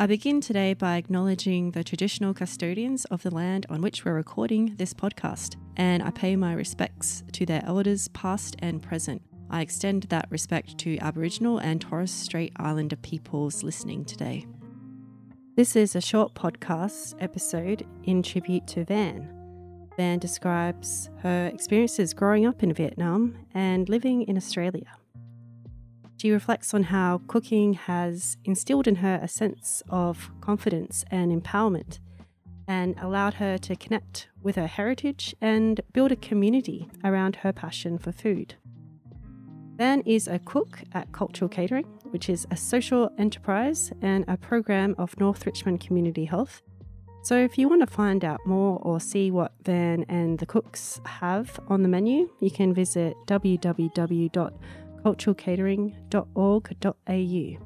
I begin today by acknowledging the traditional custodians of the land on which we're recording this podcast, and I pay my respects to their elders, past and present. I extend that respect to Aboriginal and Torres Strait Islander peoples listening today. This is a short podcast episode in tribute to Van. Van describes her experiences growing up in Vietnam and living in Australia. She reflects on how cooking has instilled in her a sense of confidence and empowerment and allowed her to connect with her heritage and build a community around her passion for food. Van is a cook at Cultural Catering, which is a social enterprise and a program of North Richmond Community Health. So, if you want to find out more or see what Van and the cooks have on the menu, you can visit www culturalcatering.org.au.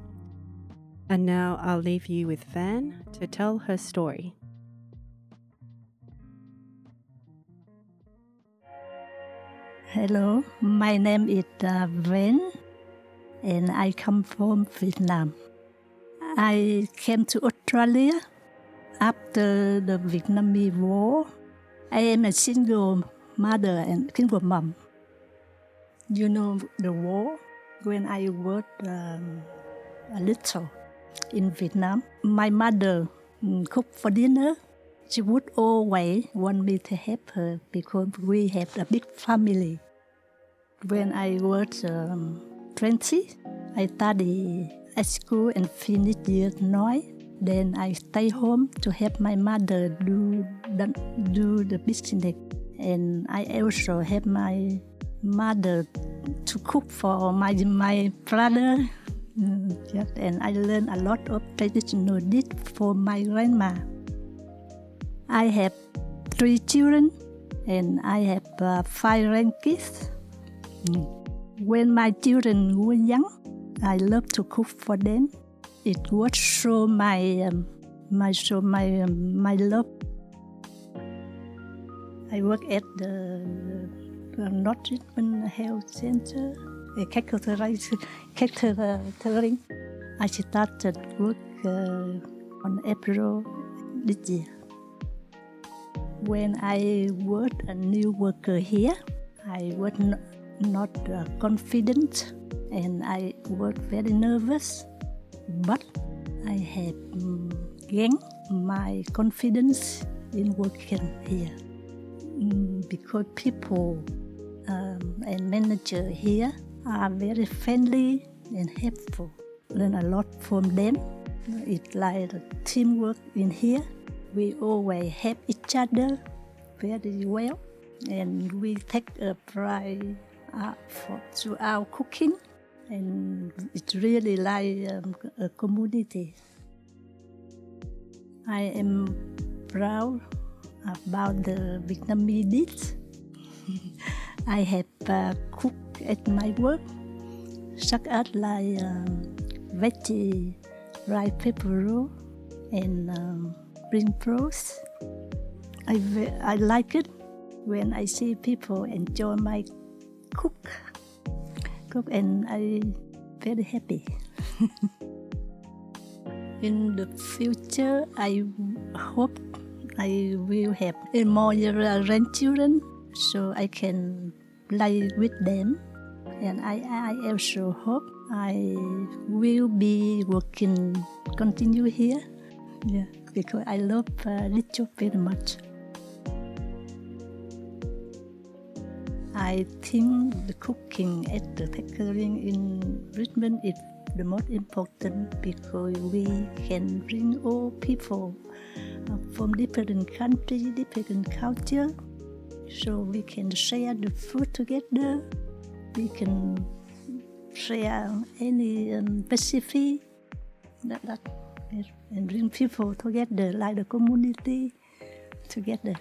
And now I'll leave you with Van to tell her story. Hello, my name is uh, Van and I come from Vietnam. I came to Australia after the Vietnamese War. I am a single mother and single mom you know the war when I was um, a little in Vietnam. My mother um, cooked for dinner. She would always want me to help her because we have a big family. When I was um, 20, I studied at school and finished year 9. Then I stay home to help my mother do the, do the business. And I also help my mother to cook for my my brother. Mm, yes, and I learned a lot of traditional dish for my grandma. I have three children, and I have uh, five grandkids. Mm. When my children were young, I love to cook for them. It was show my um, my show my um, my love. I work at the North Richmond Health Center, catering. I started work uh, on April this year. When I was a new worker here, I was not, not uh, confident and I was very nervous, but I have um, gained my confidence in working here mm, because people um, and manager here are very friendly and helpful. Learn a lot from them. It's like teamwork in here. We always help each other very well, and we take a pride uh, for, to our cooking, and it's really like um, a community. I am proud about the Vietnamese dish. I have uh, cooked at my work, such as like um, veggie rice paper roll and um, spring rolls. I, I like it when I see people enjoy my cook, cook and I very happy. In the future, I hope I will have more grandchildren so I can play with them. And I, I also hope I will be working, continue here. Yeah, because I love uh, little very much. I think the cooking at the catering in Richmond is the most important because we can bring all people from different countries, different culture so we can share the food together. We can share any um, recipe that, that and bring people together like the community together.